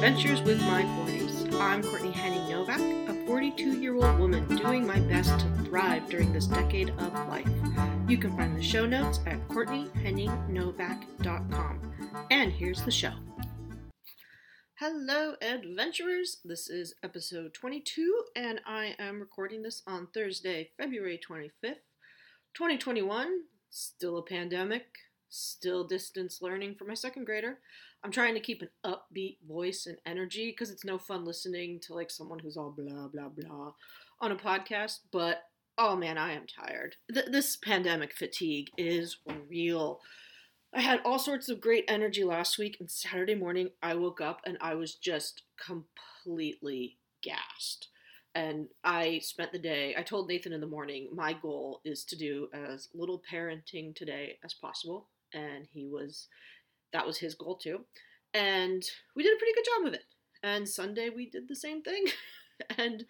Adventures with My 40s. I'm Courtney Henning Novak, a 42 year old woman doing my best to thrive during this decade of life. You can find the show notes at CourtneyHenningNovak.com. And here's the show. Hello, adventurers. This is episode 22, and I am recording this on Thursday, February 25th, 2021. Still a pandemic, still distance learning for my second grader. I'm trying to keep an upbeat voice and energy because it's no fun listening to like someone who's all blah blah blah on a podcast. But oh man, I am tired. Th- this pandemic fatigue is real. I had all sorts of great energy last week, and Saturday morning I woke up and I was just completely gassed. And I spent the day, I told Nathan in the morning, my goal is to do as little parenting today as possible. And he was that was his goal too. And we did a pretty good job of it. And Sunday we did the same thing. and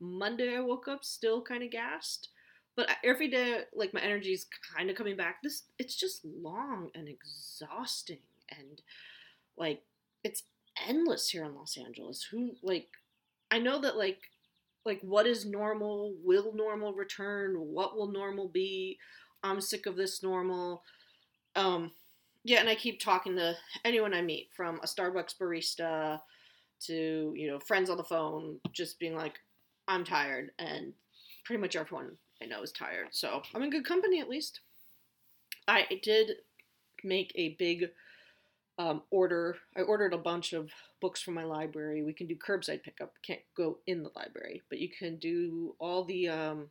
Monday I woke up still kind of gassed. But every day, like my energy is kind of coming back. This it's just long and exhausting, and like it's endless here in Los Angeles. Who like I know that like like what is normal? Will normal return? What will normal be? I'm sick of this normal. Um, yeah, and I keep talking to anyone I meet, from a Starbucks barista to you know friends on the phone, just being like, "I'm tired," and pretty much everyone I know is tired. So I'm in good company at least. I did make a big um, order. I ordered a bunch of books from my library. We can do curbside pickup. Can't go in the library, but you can do all the. Um,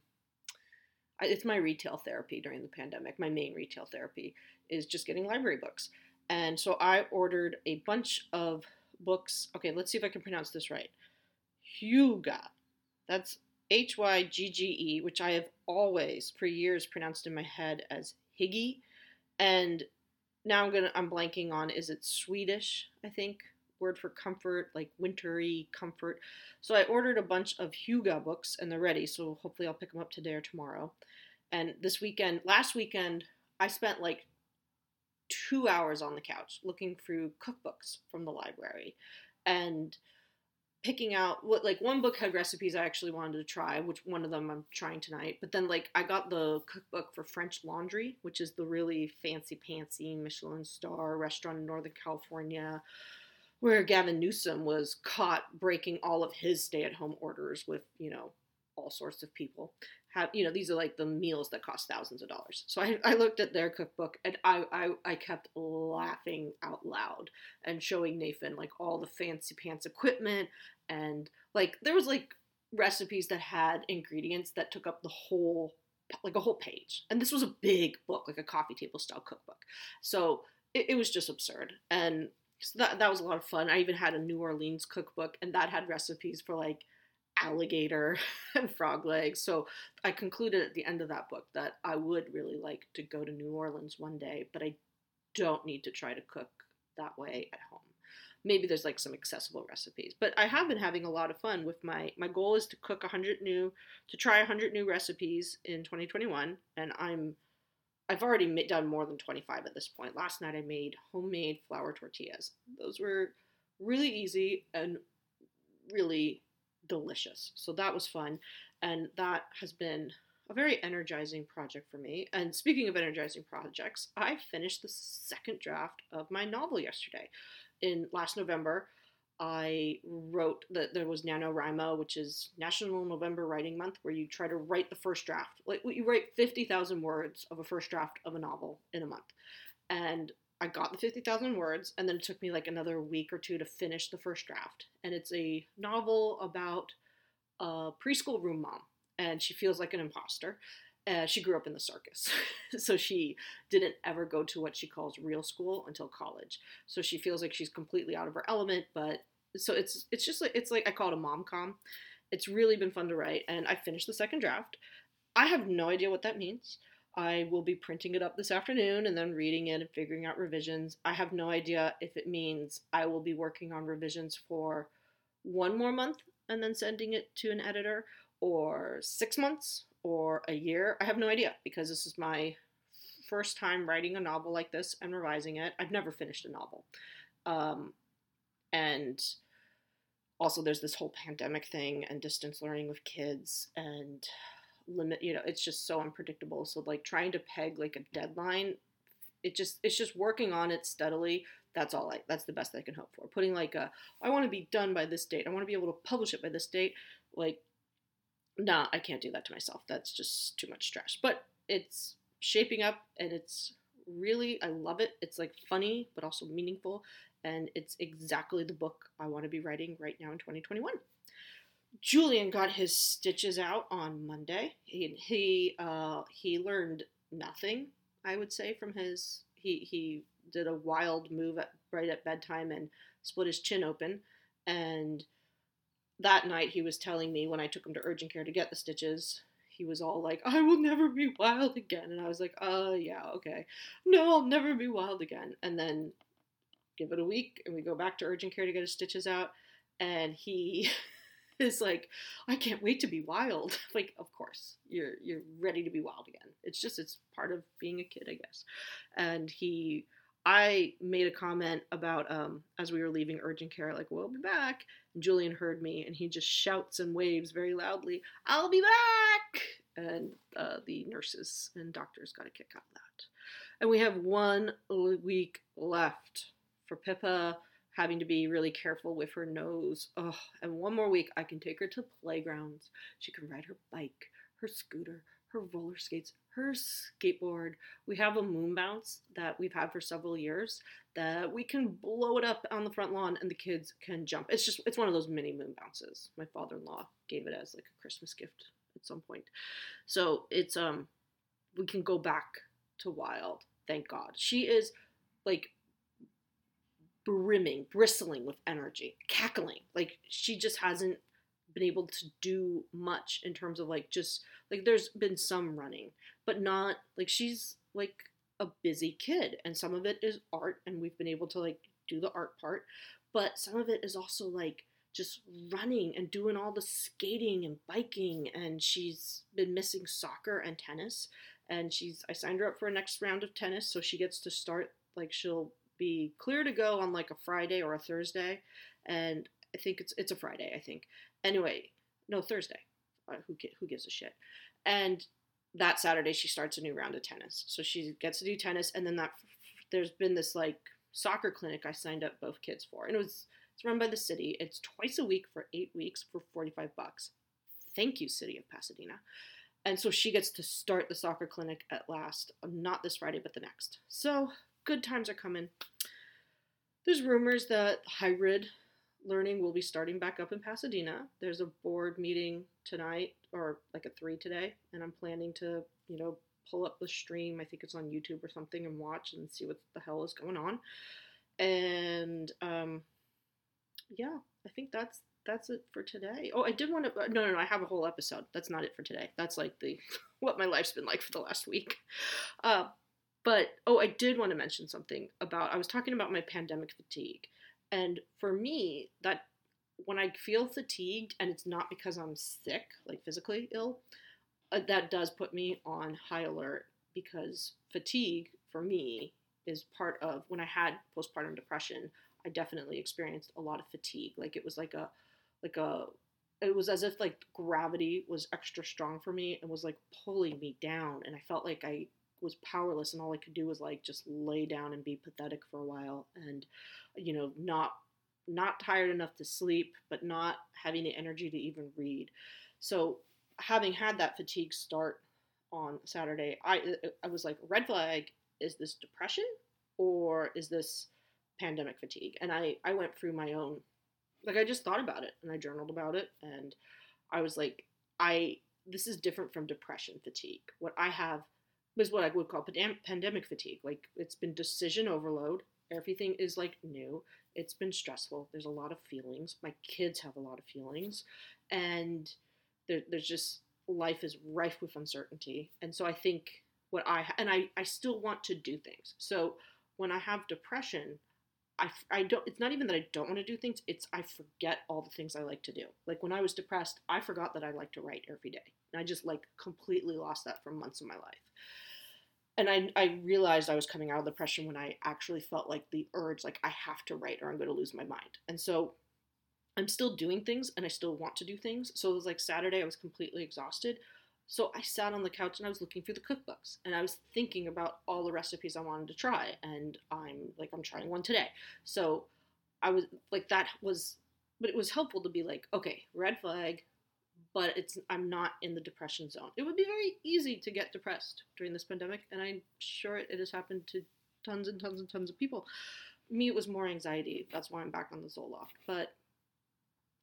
it's my retail therapy during the pandemic. My main retail therapy is just getting library books. And so I ordered a bunch of books. Okay, let's see if I can pronounce this right. Hygge. That's H Y G G E, which I have always, for years, pronounced in my head as Higgy. And now I'm gonna I'm blanking on is it Swedish, I think, word for comfort, like wintry comfort. So I ordered a bunch of Hygge books and they're ready, so hopefully I'll pick them up today or tomorrow. And this weekend, last weekend, I spent like two hours on the couch looking through cookbooks from the library and picking out what like one book had recipes I actually wanted to try, which one of them I'm trying tonight. But then like I got the cookbook for French Laundry, which is the really fancy pantsy Michelin star restaurant in Northern California where Gavin Newsom was caught breaking all of his stay-at-home orders with, you know, all sorts of people. Have you know these are like the meals that cost thousands of dollars. So i, I looked at their cookbook and I, I i kept laughing out loud and showing nathan like all the fancy pants equipment and like there was like recipes that had ingredients that took up the whole like a whole page. And this was a big book like a coffee table style cookbook. So it, it was just absurd. And so that, that was a lot of fun i even had a new orleans cookbook and that had recipes for like alligator and frog legs. So I concluded at the end of that book that I would really like to go to New Orleans one day, but I don't need to try to cook that way at home. Maybe there's like some accessible recipes, but I have been having a lot of fun with my my goal is to cook 100 new to try 100 new recipes in 2021 and I'm I've already done more than 25 at this point. Last night I made homemade flour tortillas. Those were really easy and really delicious. So that was fun. And that has been a very energizing project for me. And speaking of energizing projects, I finished the second draft of my novel yesterday. In last November, I wrote that there was NaNoWriMo, which is National November Writing Month, where you try to write the first draft. Like you write 50,000 words of a first draft of a novel in a month. And I got the 50,000 words, and then it took me like another week or two to finish the first draft. And it's a novel about a preschool room mom, and she feels like an imposter. Uh, she grew up in the circus, so she didn't ever go to what she calls real school until college. So she feels like she's completely out of her element. But so it's it's just like it's like I call it a mom com. It's really been fun to write, and I finished the second draft. I have no idea what that means. I will be printing it up this afternoon and then reading it and figuring out revisions. I have no idea if it means I will be working on revisions for one more month and then sending it to an editor, or six months, or a year. I have no idea because this is my first time writing a novel like this and revising it. I've never finished a novel. Um, and also there's this whole pandemic thing and distance learning with kids and limit you know it's just so unpredictable so like trying to peg like a deadline it just it's just working on it steadily that's all i that's the best i can hope for putting like a i want to be done by this date i want to be able to publish it by this date like nah i can't do that to myself that's just too much stress but it's shaping up and it's really i love it it's like funny but also meaningful and it's exactly the book i want to be writing right now in 2021 Julian got his stitches out on Monday. He he uh, he learned nothing, I would say, from his. He he did a wild move at right at bedtime and split his chin open, and that night he was telling me when I took him to urgent care to get the stitches. He was all like, "I will never be wild again," and I was like, "Uh, yeah, okay, no, I'll never be wild again." And then give it a week, and we go back to urgent care to get his stitches out, and he is like, I can't wait to be wild. like, of course, you're you're ready to be wild again. It's just it's part of being a kid, I guess. And he I made a comment about um, as we were leaving urgent care, like, we'll be back. Julian heard me and he just shouts and waves very loudly, I'll be back. And uh, the nurses and doctors got a kick out of that. And we have one week left for Pippa having to be really careful with her nose. Oh, and one more week, I can take her to playgrounds. She can ride her bike, her scooter, her roller skates, her skateboard. We have a moon bounce that we've had for several years that we can blow it up on the front lawn and the kids can jump. It's just, it's one of those mini moon bounces. My father in law gave it as like a Christmas gift at some point. So it's, um, we can go back to wild. Thank God. She is like brimming, bristling with energy, cackling. Like she just hasn't been able to do much in terms of like just like there's been some running, but not like she's like a busy kid and some of it is art and we've been able to like do the art part, but some of it is also like just running and doing all the skating and biking and she's been missing soccer and tennis and she's I signed her up for a next round of tennis so she gets to start like she'll be clear to go on like a Friday or a Thursday, and I think it's it's a Friday. I think. Anyway, no Thursday. Uh, who who gives a shit? And that Saturday she starts a new round of tennis. So she gets to do tennis, and then that there's been this like soccer clinic I signed up both kids for, and it was it's run by the city. It's twice a week for eight weeks for forty five bucks. Thank you, city of Pasadena. And so she gets to start the soccer clinic at last, not this Friday, but the next. So good times are coming. There's rumors that hybrid learning will be starting back up in Pasadena. There's a board meeting tonight, or like a three today, and I'm planning to, you know, pull up the stream. I think it's on YouTube or something and watch and see what the hell is going on. And um, yeah, I think that's that's it for today. Oh, I did want to. No, no, no. I have a whole episode. That's not it for today. That's like the what my life's been like for the last week. Uh, but oh, I did want to mention something about I was talking about my pandemic fatigue. And for me, that when I feel fatigued and it's not because I'm sick, like physically ill, uh, that does put me on high alert because fatigue for me is part of when I had postpartum depression, I definitely experienced a lot of fatigue. Like it was like a like a it was as if like gravity was extra strong for me and was like pulling me down and I felt like I was powerless and all I could do was like just lay down and be pathetic for a while and you know not not tired enough to sleep but not having the energy to even read. So having had that fatigue start on Saturday, I uh, I was like red flag is this depression or is this pandemic fatigue? And I I went through my own like I just thought about it and I journaled about it and I was like I this is different from depression fatigue. What I have is what I would call pandemic fatigue. Like it's been decision overload. Everything is like new. It's been stressful. There's a lot of feelings. My kids have a lot of feelings, and there, there's just life is rife with uncertainty. And so I think what I and I I still want to do things. So when I have depression, I, I don't it's not even that I don't want to do things it's I forget all the things I like to do like when I was depressed I forgot that I like to write every day and I just like completely lost that for months of my life and I, I realized I was coming out of depression when I actually felt like the urge, like I have to write or I'm going to lose my mind. And so I'm still doing things and I still want to do things. So it was like Saturday, I was completely exhausted. So I sat on the couch and I was looking through the cookbooks and I was thinking about all the recipes I wanted to try. And I'm like, I'm trying one today. So I was like, that was, but it was helpful to be like, okay, red flag, but it's, I'm not in the depression zone. It would be very easy to get depressed during this pandemic. And I'm sure it has happened to tons and tons and tons of people. Me, it was more anxiety. That's why I'm back on the Zoloft. But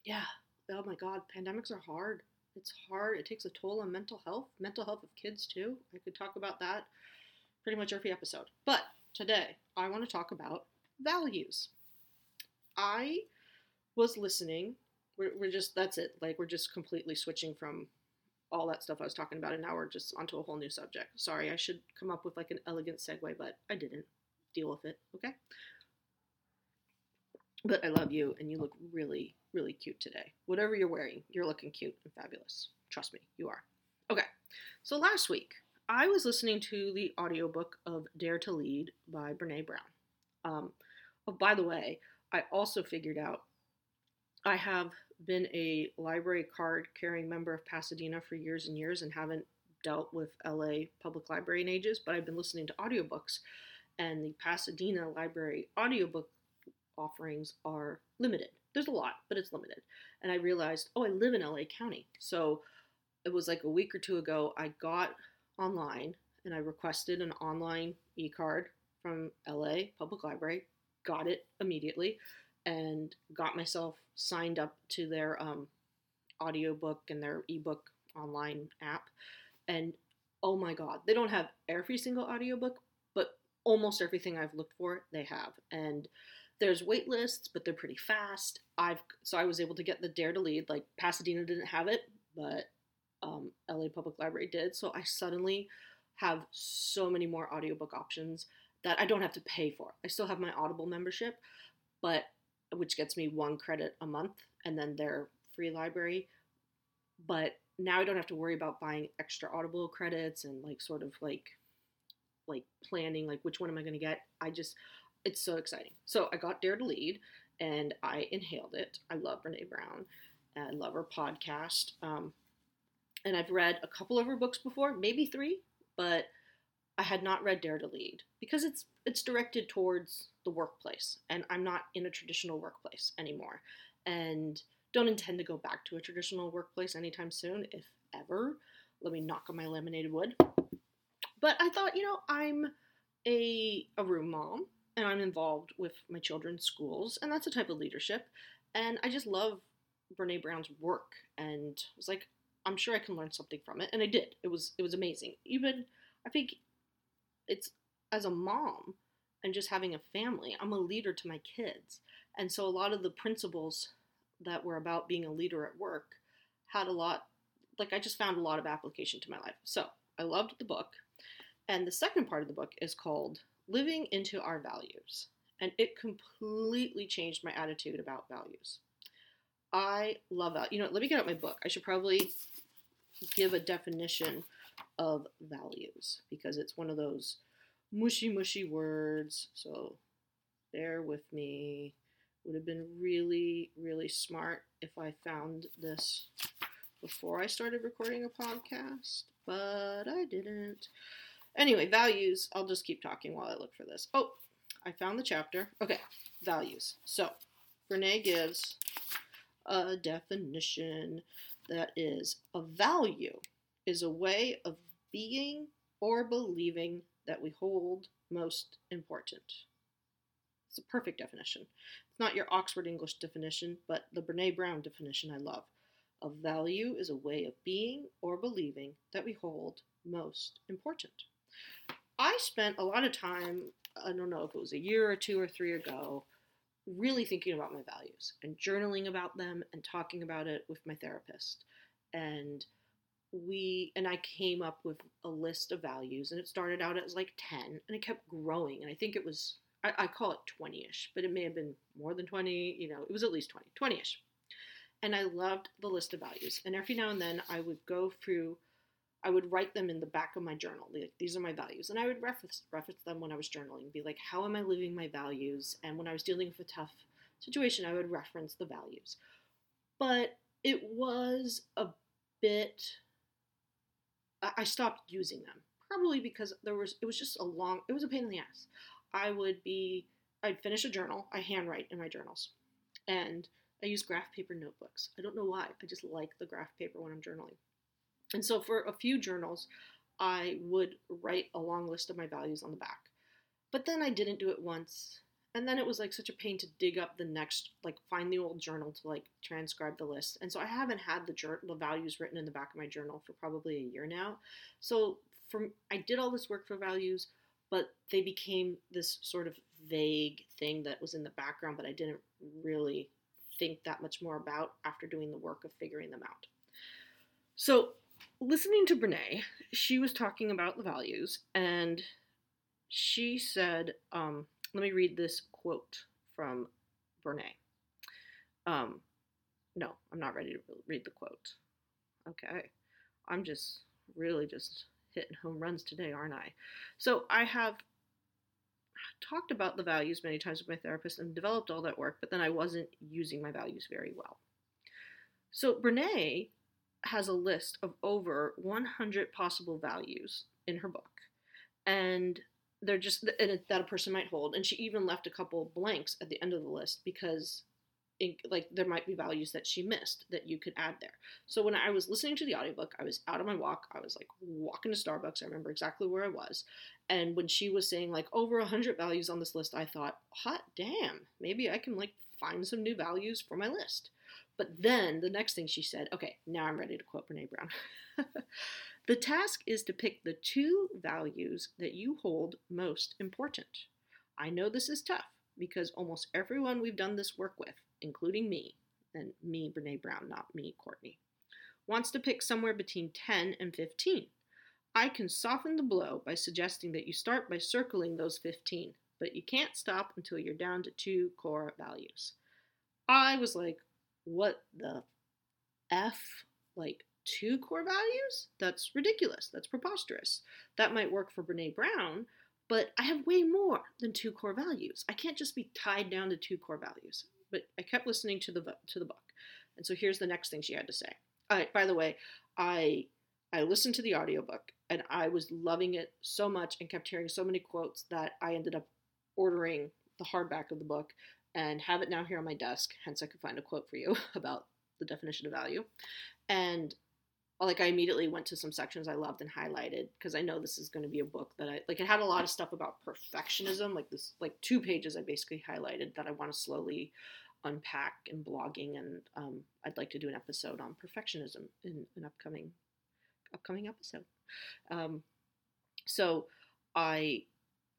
yeah, oh my God, pandemics are hard. It's hard. It takes a toll on mental health, mental health of kids too. I could talk about that pretty much every episode. But today, I want to talk about values. I was listening. We're, we're just, that's it. Like, we're just completely switching from all that stuff I was talking about, and now we're just onto a whole new subject. Sorry, I should come up with like an elegant segue, but I didn't. Deal with it, okay? But I love you, and you look really, really cute today. Whatever you're wearing, you're looking cute and fabulous. Trust me, you are. Okay, so last week, I was listening to the audiobook of Dare to Lead by Brene Brown. Um, oh, by the way, I also figured out I have been a library card carrying member of Pasadena for years and years and haven't dealt with LA Public Library in ages, but I've been listening to audiobooks, and the Pasadena Library audiobook offerings are limited. There's a lot, but it's limited. And I realized, oh, I live in LA County. So it was like a week or two ago, I got online and I requested an online e card from LA Public Library, got it immediately, and got myself signed up to their um, audiobook and their ebook online app. And oh my God, they don't have every single audiobook, but almost everything I've looked for, they have. And there's wait lists, but they're pretty fast. I've so I was able to get the Dare to Lead. Like Pasadena didn't have it, but um, LA Public Library did. So I suddenly have so many more audiobook options that I don't have to pay for. I still have my Audible membership, but which gets me one credit a month and then their free library. But now I don't have to worry about buying extra Audible credits and like sort of like like planning like which one am I going to get. I just it's so exciting. So I got Dare to Lead and I inhaled it. I love Brene Brown. I love her podcast. Um, and I've read a couple of her books before, maybe three, but I had not read Dare to Lead because it's it's directed towards the workplace, and I'm not in a traditional workplace anymore, and don't intend to go back to a traditional workplace anytime soon, if ever. Let me knock on my laminated wood. But I thought, you know, I'm a a room mom and I'm involved with my children's schools, and that's a type of leadership. And I just love Brene Brown's work, and was like, I'm sure I can learn something from it, and I did. It was it was amazing. Even I think it's as a mom and just having a family, I'm a leader to my kids, and so a lot of the principles that were about being a leader at work had a lot. Like I just found a lot of application to my life. So I loved the book. And the second part of the book is called living into our values. And it completely changed my attitude about values. I love that. You know, let me get out my book. I should probably give a definition of values because it's one of those mushy, mushy words. So bear with me. Would have been really, really smart if I found this before I started recording a podcast, but I didn't. Anyway, values. I'll just keep talking while I look for this. Oh, I found the chapter. Okay, values. So, Brene gives a definition that is a value is a way of being or believing that we hold most important. It's a perfect definition. It's not your Oxford English definition, but the Brene Brown definition I love. A value is a way of being or believing that we hold most important. I spent a lot of time, I don't know if it was a year or two or three ago, really thinking about my values and journaling about them and talking about it with my therapist. And we and I came up with a list of values and it started out as like 10 and it kept growing and I think it was I, I call it 20ish but it may have been more than 20 you know it was at least 20 20ish and I loved the list of values and every now and then I would go through I would write them in the back of my journal. Like, these are my values. And I would reference, reference them when I was journaling, be like, how am I living my values? And when I was dealing with a tough situation, I would reference the values. but it was a bit. I stopped using them probably because there was it was just a long it was a pain in the ass. I would be I'd finish a journal. I handwrite in my journals, and I use graph paper notebooks. I don't know why. I just like the graph paper when I'm journaling. And so for a few journals, I would write a long list of my values on the back. But then I didn't do it once. And then it was like such a pain to dig up the next, like find the old journal to like transcribe the list. And so I haven't had the, journal, the values written in the back of my journal for probably a year now. So from I did all this work for values, but they became this sort of vague thing that was in the background, but I didn't really think that much more about after doing the work of figuring them out. So listening to Brene, she was talking about the values, and she said, um, let me read this quote from Brene. Um, no, I'm not ready to read the quote. Okay. I'm just really just hitting home runs today, aren't I? So I have talked about the values many times with my therapist and developed all that work, but then I wasn't using my values very well. So Brene has a list of over 100 possible values in her book. And they're just and that a person might hold and she even left a couple blanks at the end of the list because like there might be values that she missed that you could add there. So when I was listening to the audiobook, I was out on my walk. I was like walking to Starbucks. I remember exactly where I was. And when she was saying like over hundred values on this list, I thought, hot damn, maybe I can like find some new values for my list. But then the next thing she said, okay, now I'm ready to quote Brene Brown. the task is to pick the two values that you hold most important. I know this is tough because almost everyone we've done this work with, including me, and me, Brene Brown, not me, Courtney, wants to pick somewhere between 10 and 15. I can soften the blow by suggesting that you start by circling those 15, but you can't stop until you're down to two core values. I was like, what the F? Like two core values? That's ridiculous. That's preposterous. That might work for Brene Brown, but I have way more than two core values. I can't just be tied down to two core values. But I kept listening to the to the book. And so here's the next thing she had to say. by the way, I I listened to the audiobook and I was loving it so much and kept hearing so many quotes that I ended up ordering the hardback of the book and have it now here on my desk. Hence, I could find a quote for you about the definition of value. And like I immediately went to some sections I loved and highlighted because I know this is going to be a book that I like. It had a lot of stuff about perfectionism, like this, like two pages I basically highlighted that I want to slowly unpack in blogging, and um, I'd like to do an episode on perfectionism in an upcoming upcoming episode. Um, so I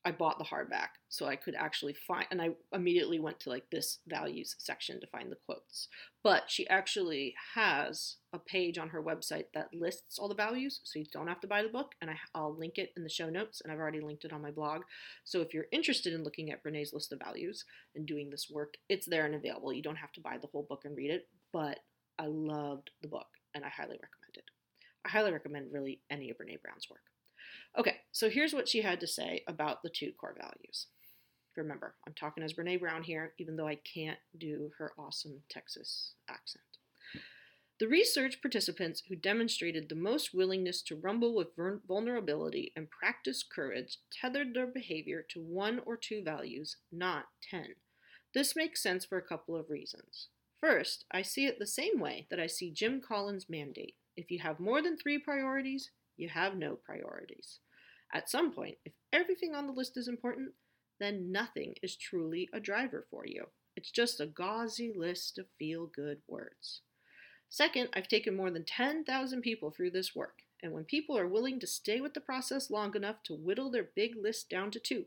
I bought the hardback so I could actually find, and I immediately went to like this values section to find the quotes. But she actually has a page on her website that lists all the values, so you don't have to buy the book, and I, will link it in the show notes, and I've already linked it on my blog. So if you're interested in looking at Brene's list of values and doing this work, it's there and available. You don't have to buy the whole book and read it, but I loved the book, and I highly recommend it. I highly recommend really any of Brene Brown's work. Okay, so here's what she had to say about the two core values. Remember, I'm talking as Brene Brown here, even though I can't do her awesome Texas accent. The research participants who demonstrated the most willingness to rumble with vulnerability and practice courage tethered their behavior to one or two values, not ten. This makes sense for a couple of reasons. First, I see it the same way that I see Jim Collins' mandate. If you have more than three priorities, you have no priorities. At some point, if everything on the list is important, then nothing is truly a driver for you. It's just a gauzy list of feel good words. Second, I've taken more than 10,000 people through this work, and when people are willing to stay with the process long enough to whittle their big list down to two,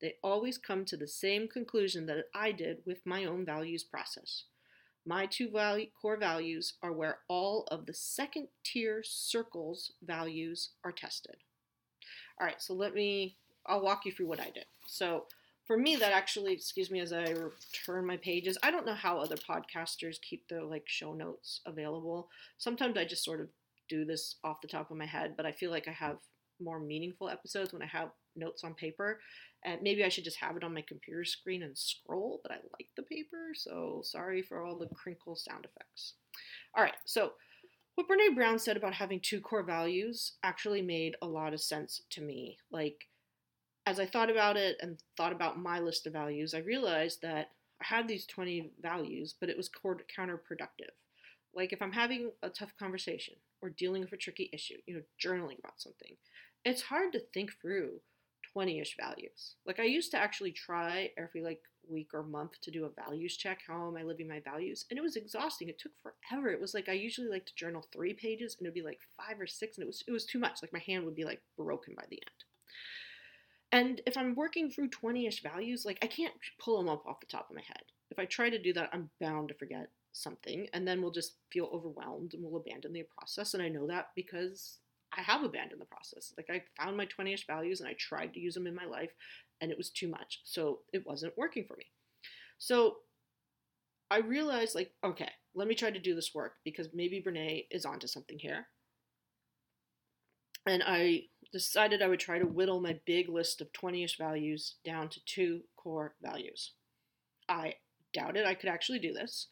they always come to the same conclusion that I did with my own values process. My two value, core values are where all of the second tier circles values are tested. All right, so let me, I'll walk you through what I did. So for me, that actually, excuse me, as I return my pages, I don't know how other podcasters keep their like show notes available. Sometimes I just sort of do this off the top of my head, but I feel like I have more meaningful episodes when I have notes on paper. And maybe I should just have it on my computer screen and scroll, but I like the paper, so sorry for all the crinkle sound effects. All right, so what Brene Brown said about having two core values actually made a lot of sense to me. Like, as I thought about it and thought about my list of values, I realized that I had these 20 values, but it was counterproductive. Like, if I'm having a tough conversation or dealing with a tricky issue, you know, journaling about something, it's hard to think through 20 ish values. Like, I used to actually try every like week or month to do a values check. How am I living my values? And it was exhausting. It took forever. It was like I usually like to journal three pages and it'd be like five or six, and it was it was too much. Like my hand would be like broken by the end. And if I'm working through 20 ish values, like I can't pull them up off the top of my head. If I try to do that, I'm bound to forget something, and then we'll just feel overwhelmed and we'll abandon the process. And I know that because I have abandoned the process. Like I found my 20 ish values and I tried to use them in my life, and it was too much. So it wasn't working for me. So I realized, like, okay, let me try to do this work because maybe Brene is onto something here. And I decided I would try to whittle my big list of 20 ish values down to two core values. I doubted I could actually do this,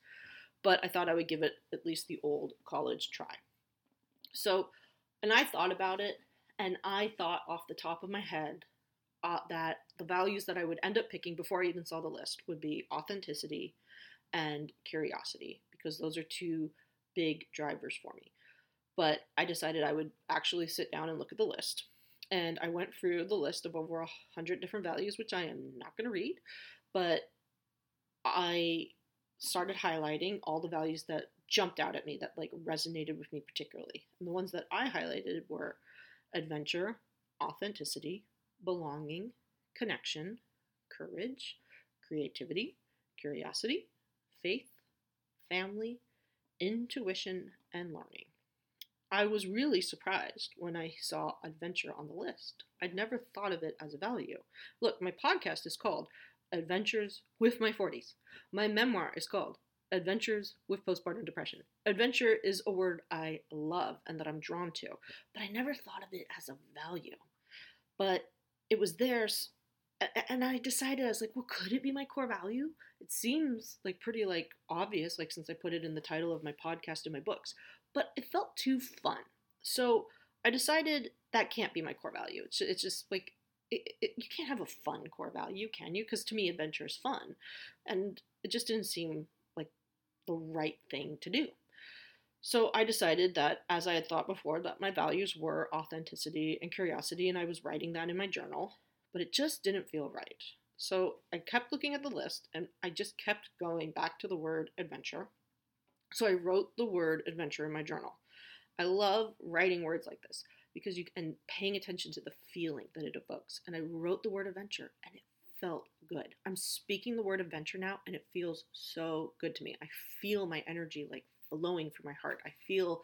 but I thought I would give it at least the old college try. So, and I thought about it, and I thought off the top of my head uh, that the values that I would end up picking before I even saw the list would be authenticity and curiosity, because those are two big drivers for me. But I decided I would actually sit down and look at the list. And I went through the list of over a hundred different values, which I am not going to read, but I started highlighting all the values that jumped out at me that like resonated with me particularly. And the ones that I highlighted were adventure, authenticity, belonging, connection, courage, creativity, curiosity, faith, family, intuition, and learning. I was really surprised when I saw adventure on the list. I'd never thought of it as a value. Look, my podcast is called Adventures with My 40s. My memoir is called Adventures with Postpartum Depression. Adventure is a word I love and that I'm drawn to, but I never thought of it as a value. But it was theirs and I decided I was like, well, could it be my core value? It seems like pretty like obvious, like since I put it in the title of my podcast and my books, but it felt too fun. So I decided that can't be my core value. It's, it's just like it, it, you can't have a fun core value, can you? Because to me, adventure is fun, and it just didn't seem the right thing to do. So I decided that, as I had thought before, that my values were authenticity and curiosity, and I was writing that in my journal, but it just didn't feel right. So I kept looking at the list, and I just kept going back to the word adventure. So I wrote the word adventure in my journal. I love writing words like this because you and paying attention to the feeling that it evokes. And I wrote the word adventure, and it felt good. I'm speaking the word adventure now, and it feels so good to me. I feel my energy like flowing from my heart. I feel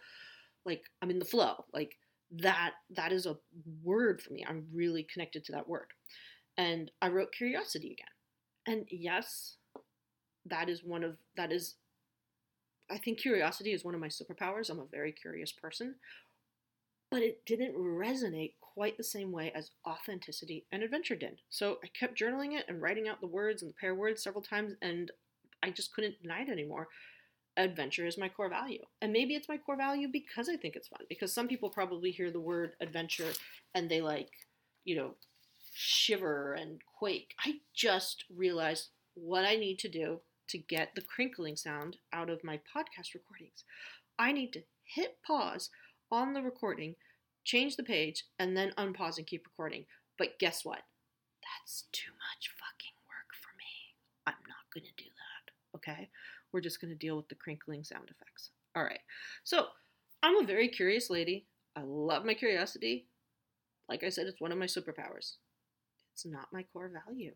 like I'm in the flow. Like that that is a word for me. I'm really connected to that word. And I wrote curiosity again. And yes, that is one of that is I think curiosity is one of my superpowers. I'm a very curious person. But it didn't resonate quite the same way as authenticity and adventure did. So I kept journaling it and writing out the words and the pair words several times, and I just couldn't deny it anymore adventure is my core value. And maybe it's my core value because I think it's fun. Because some people probably hear the word adventure and they like, you know, shiver and quake. I just realized what I need to do to get the crinkling sound out of my podcast recordings. I need to hit pause on the recording, change the page, and then unpause and keep recording. But guess what? That's too much fucking work for me. I'm not going to do that. Okay? We're just going to deal with the crinkling sound effects. All right. So I'm a very curious lady. I love my curiosity. Like I said, it's one of my superpowers. It's not my core value.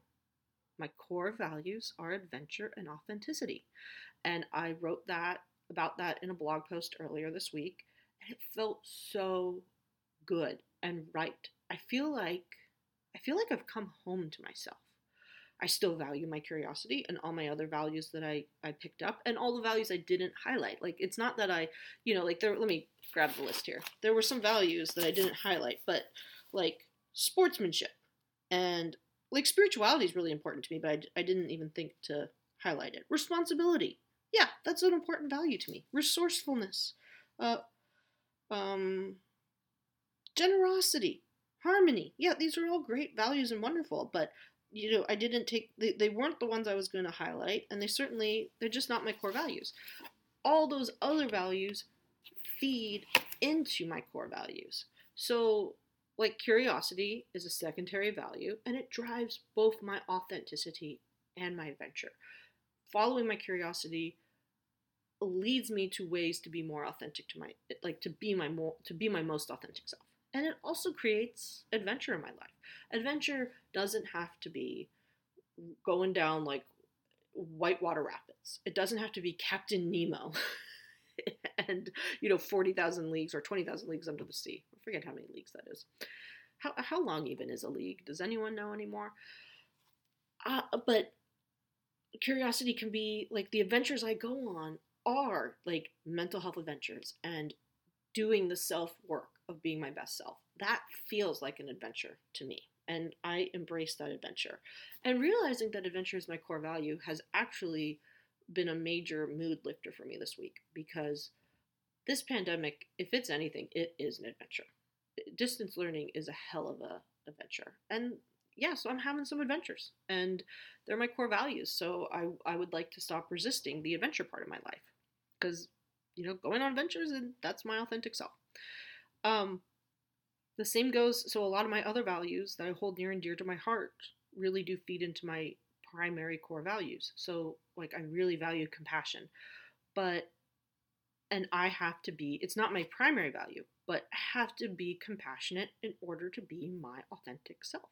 My core values are adventure and authenticity. And I wrote that about that in a blog post earlier this week, and it felt so good and right. I feel like I feel like I've come home to myself. I still value my curiosity and all my other values that I, I picked up and all the values I didn't highlight. Like, it's not that I, you know, like, there, let me grab the list here. There were some values that I didn't highlight, but like sportsmanship and like spirituality is really important to me, but I, I didn't even think to highlight it. Responsibility. Yeah, that's an important value to me. Resourcefulness. Uh, um, generosity. Harmony. Yeah, these are all great values and wonderful, but you know, I didn't take they, they weren't the ones I was going to highlight, and they certainly they're just not my core values. All those other values feed into my core values. So, like curiosity is a secondary value, and it drives both my authenticity and my adventure. Following my curiosity leads me to ways to be more authentic to my like to be my more to be my most authentic self and it also creates adventure in my life. Adventure doesn't have to be going down like whitewater rapids. It doesn't have to be Captain Nemo and, you know, 40,000 leagues or 20,000 leagues under the sea. I forget how many leagues that is. How, how long even is a league? Does anyone know anymore? Uh, but curiosity can be like the adventures I go on are like mental health adventures and doing the self work of being my best self. That feels like an adventure to me. And I embrace that adventure. And realizing that adventure is my core value has actually been a major mood lifter for me this week because this pandemic, if it's anything, it is an adventure. Distance learning is a hell of a adventure. And yeah, so I'm having some adventures and they're my core values. So I, I would like to stop resisting the adventure part of my life because, you know, going on adventures and that's my authentic self. Um, the same goes, so a lot of my other values that I hold near and dear to my heart really do feed into my primary core values. So, like, I really value compassion, but, and I have to be, it's not my primary value, but have to be compassionate in order to be my authentic self.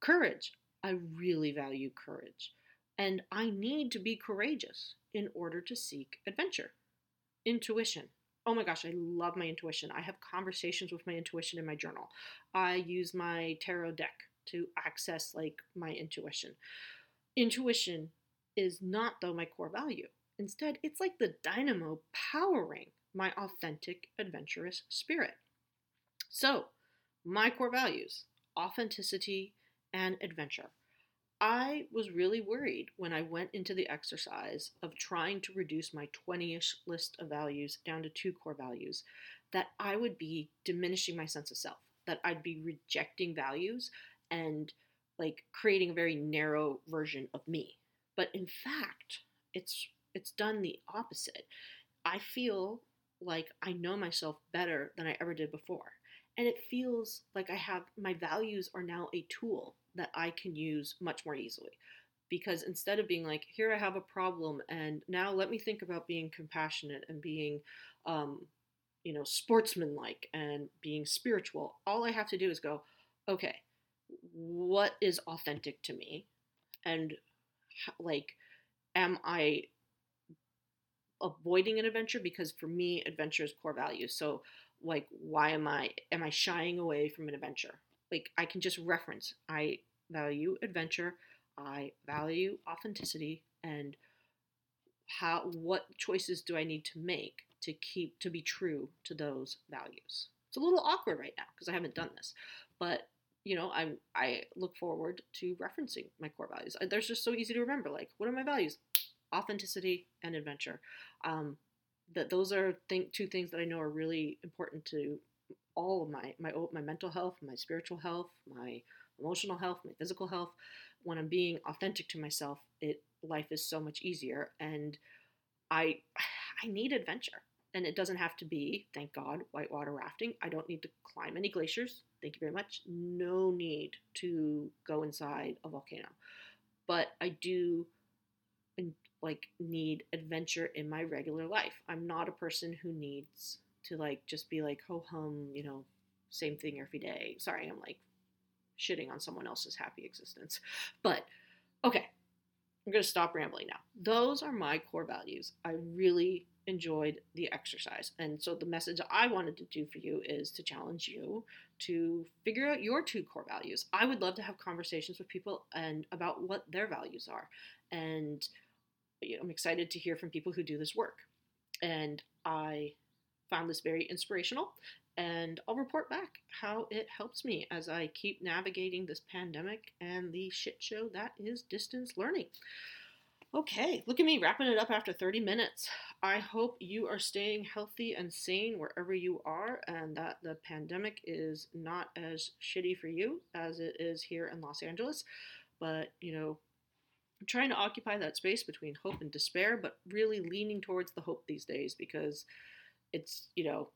Courage. I really value courage. And I need to be courageous in order to seek adventure. Intuition oh my gosh, I love my intuition. I have conversations with my intuition in my journal. I use my tarot deck to access like my intuition. Intuition is not though my core value. Instead, it's like the dynamo powering my authentic adventurous spirit. So, my core values, authenticity and adventure. I was really worried when I went into the exercise of trying to reduce my 20 ish list of values down to two core values that I would be diminishing my sense of self, that I'd be rejecting values and like creating a very narrow version of me. But in fact, it's it's done the opposite. I feel like I know myself better than I ever did before. And it feels like I have my values are now a tool that I can use much more easily. Because instead of being like, here I have a problem, and now let me think about being compassionate and being, um, you know, sportsmanlike and being spiritual, all I have to do is go, okay, what is authentic to me? And like, am I avoiding an adventure? Because for me, adventure is core value. So, like, why am I am I shying away from an adventure? Like, I can just reference. I value adventure. I value authenticity and how what choices do I need to make to keep to be true to those values. It's a little awkward right now because I haven't done this, but you know, I I look forward to referencing my core values. They're just so easy to remember. Like, what are my values? Authenticity and adventure. Um, that those are two things that I know are really important to all of my my my mental health, my spiritual health, my emotional health, my physical health. When I'm being authentic to myself, it life is so much easier and I I need adventure. And it doesn't have to be, thank God, whitewater rafting. I don't need to climb any glaciers. Thank you very much. No need to go inside a volcano. But I do like need adventure in my regular life. I'm not a person who needs to like just be like ho hum, you know, same thing every day. Sorry, I'm like shitting on someone else's happy existence. But okay, I'm going to stop rambling now. Those are my core values. I really enjoyed the exercise. And so the message I wanted to do for you is to challenge you to figure out your two core values. I would love to have conversations with people and about what their values are. And I'm excited to hear from people who do this work. And I found this very inspirational and I'll report back how it helps me as I keep navigating this pandemic and the shit show that is distance learning. Okay, look at me wrapping it up after 30 minutes. I hope you are staying healthy and sane wherever you are and that the pandemic is not as shitty for you as it is here in Los Angeles. But, you know, I'm trying to occupy that space between hope and despair, but really leaning towards the hope these days because it's, you know,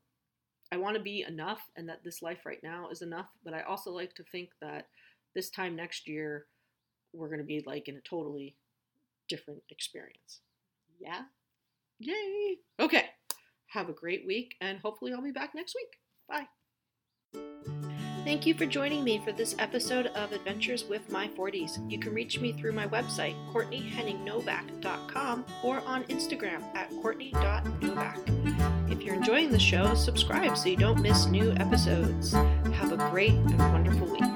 I want to be enough and that this life right now is enough, but I also like to think that this time next year we're going to be like in a totally different experience. Yeah? Yay! Okay. Have a great week, and hopefully, I'll be back next week. Bye. Thank you for joining me for this episode of Adventures with My 40s. You can reach me through my website, CourtneyHenningNovak.com, or on Instagram at Courtney.Novak. You're enjoying the show, subscribe so you don't miss new episodes. Have a great and wonderful week.